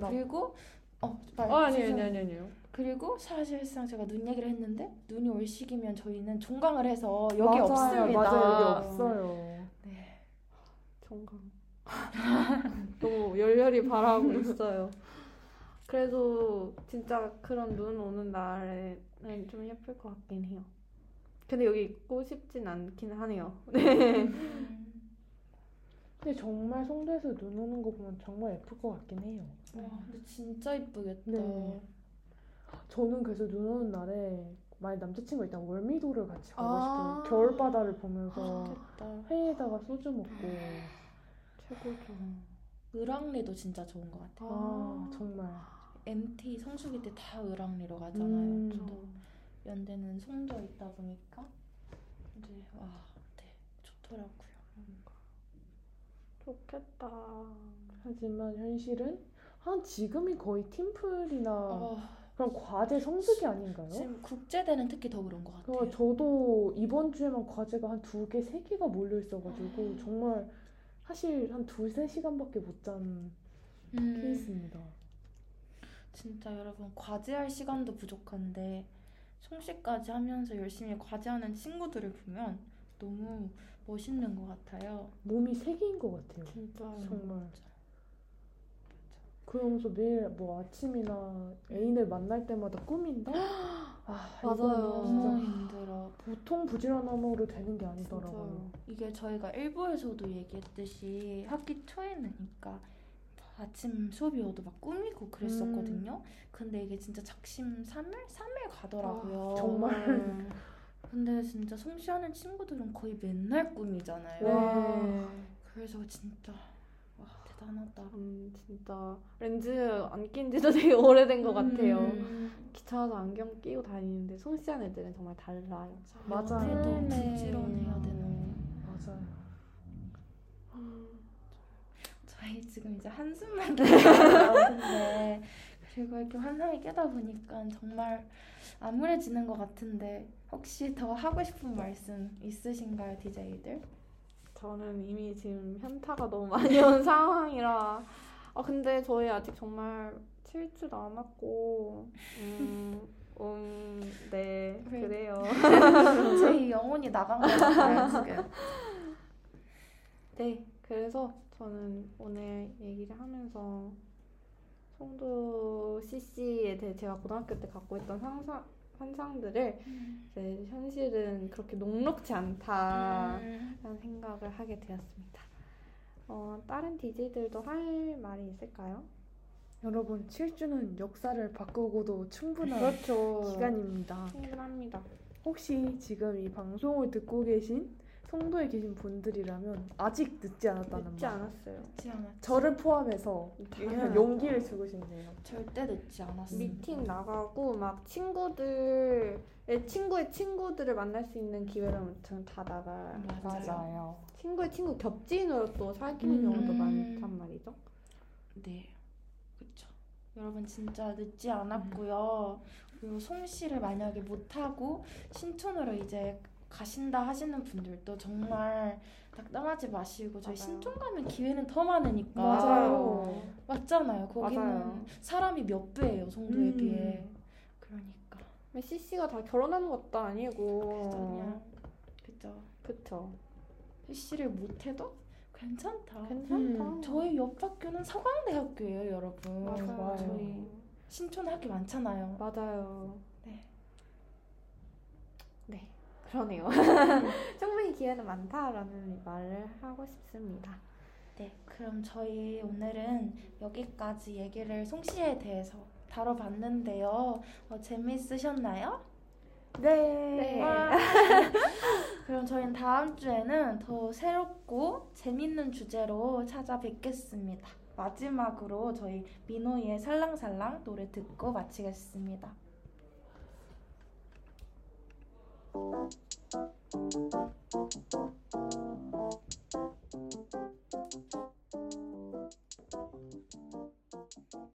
나. 그리고 어, 말, 어 아니 아니 아니 아니요. 그리고 사실상 제가 눈 얘기를 했는데 눈이 올 시기면 저희는 종강을 해서 여기 맞아요. 없습니다. 맞아요. 여기 없어요. 네. 정강. <laughs> 너무 열렬히 바라고 있어요. 그래도 진짜 그런 눈 오는 날에는 좀 예쁠 것 같긴 해요. 근데 여기 있고 싶진 않긴 하네요. <laughs> 네. 음. 근데 정말 송도에서 눈 오는 거 보면 정말 예쁠 것 같긴 해요. 와, 근데 진짜 이쁘겠다. 네. 저는 그래서 눈 오는 날에 만약 남자친구가 있다면 월미도를 같이 가고 아. 싶어요. 겨울바다를 보면서 좋겠다. 회에다가 소주 먹고. 최고죠. 을왕리도 진짜 좋은 것 같아요. 아, 정말. MT 성수기 때 다 을왕리로 가잖아요. 음. 저도 연대는 송도 있다 보니까 이제 와, 네, 좋더라고요. 좋겠다. 하지만 현실은 한 지금이 거의 팀플이나 어, 그런 과제 성수기 아닌가요? 지금 국제대는 특히 더 그런 것 같아요. 그 저도 이번 주에만 과제가 한 두 개, 세 개가 몰려 있어가지고 음. 정말 사실 한 두세 시간밖에 못잔 음, 케이스입니다. 진짜 여러분 과제할 시간도 부족한데 송시까지 하면서 열심히 과제하는 친구들을 보면 너무 멋있는 것 같아요. 몸이 세 개인 것 같아요. 진짜. 정말. 그러면서 매일 뭐 아침이나 애인을 만날 때마다 꿈인데 <gasps> 아 맞아요. 진짜 힘들어. 보통 부지런함으로 되는 게 아니더라고요. 진짜요. 이게 저희가 일부에서도 얘기했듯이 학기 초에는 그러니까 아침 수업이 어도 막 꾸미고 그랬었거든요. 근데 이게 진짜 작심 삼일삼일 가더라고요. 아, 정말. <laughs> 근데 진짜 송시하는 친구들은 거의 맨날 꾸미잖아요. 네. 그래서 진짜 와 대단하다. 음, 진짜 렌즈 안 낀 지도 되게 오래된 것 같아요. 음, 귀찮아서 안경 끼고 다니는데 손씨한 애들은 정말 달라요. 맞아요. 연애도 네. 부지런해야 되는. 맞아요. 저희 지금 이제 한숨만 <laughs> 나오는데 그리고 이렇게 환상이 깨다 보니까 정말 암울해지는 것 같은데 혹시 더 하고 싶은 말씀 있으신가요, DJ들? 저는 이미 지금 현타가 너무 많이 <laughs> 온 상황이라. 아 근데 저희 아직 정말 7주 남았고, 음, 음, 네 그래. 그래요. <laughs> 저희 영혼이 나간 것 같아요, 지금. 네, 그래서 저는 오늘 얘기를 하면서 송도 CC에 대해 제가 고등학교 때 갖고 있던 상상, 환상들을 이제 현실은 그렇게 녹록지 않다라는 음, 생각을 하게 되었습니다. 어, 다른 DJ들도 할 말이 있을까요? 여러분 7주는 역사를 바꾸고도 충분한 그렇죠. 기간입니다. 충분합니다. 혹시 지금 이 방송을 듣고 계신 송도에 계신 분들이라면 아직 늦지 않았다는 늦지 말. 않았어요. 늦지 않았. 저를 포함해서 당연하죠. 용기를 주고 싶네요. 절대 늦지 않았습니다. 미팅 나가고 막 친구들의 친구의 친구들을 만날 수 있는 기회를 아무튼 다 나가야 맞아요. 친구의 친구 겹친으로 또 사귀는 음. 경우도 많단 말이죠. 네, 그렇죠. 여러분 진짜 늦지 않았고요. 그리고 송시를 만약에 못하고 신촌으로 이제 가신다 하시는 분들도 정말 낙담하지 마시고 저희 맞아요. 신촌 가면 기회는 더 많으니까 맞아요. 맞잖아요. 거기는 맞아요. 사람이 몇 배예요 송도에 음. 비해. 그러니까 CC가 다 결혼하는 것도 아니고. 그냥 그죠. 그쵸. CC를 못해도 괜찮다. 괜찮다. 음, 저희 옆 학교는 서강대학교예요, 여러분. 맞아요. 저희 신촌 학교 많잖아요. 맞아요. 네. 네. 그러네요. <laughs> 충분히 기회는 많다라는 말을 하고 싶습니다. 네, 그럼 저희 오늘은 여기까지 얘기를 송시에 대해서 다뤄봤는데요. 어, 재미있으셨나요? 네. 와. <laughs> 그럼 저희는 다음 주에는 더 새롭고 재밌는 주제로 찾아뵙겠습니다. 마지막으로 저희 민호이의 살랑살랑 노래 듣고 마치겠습니다. ピッ!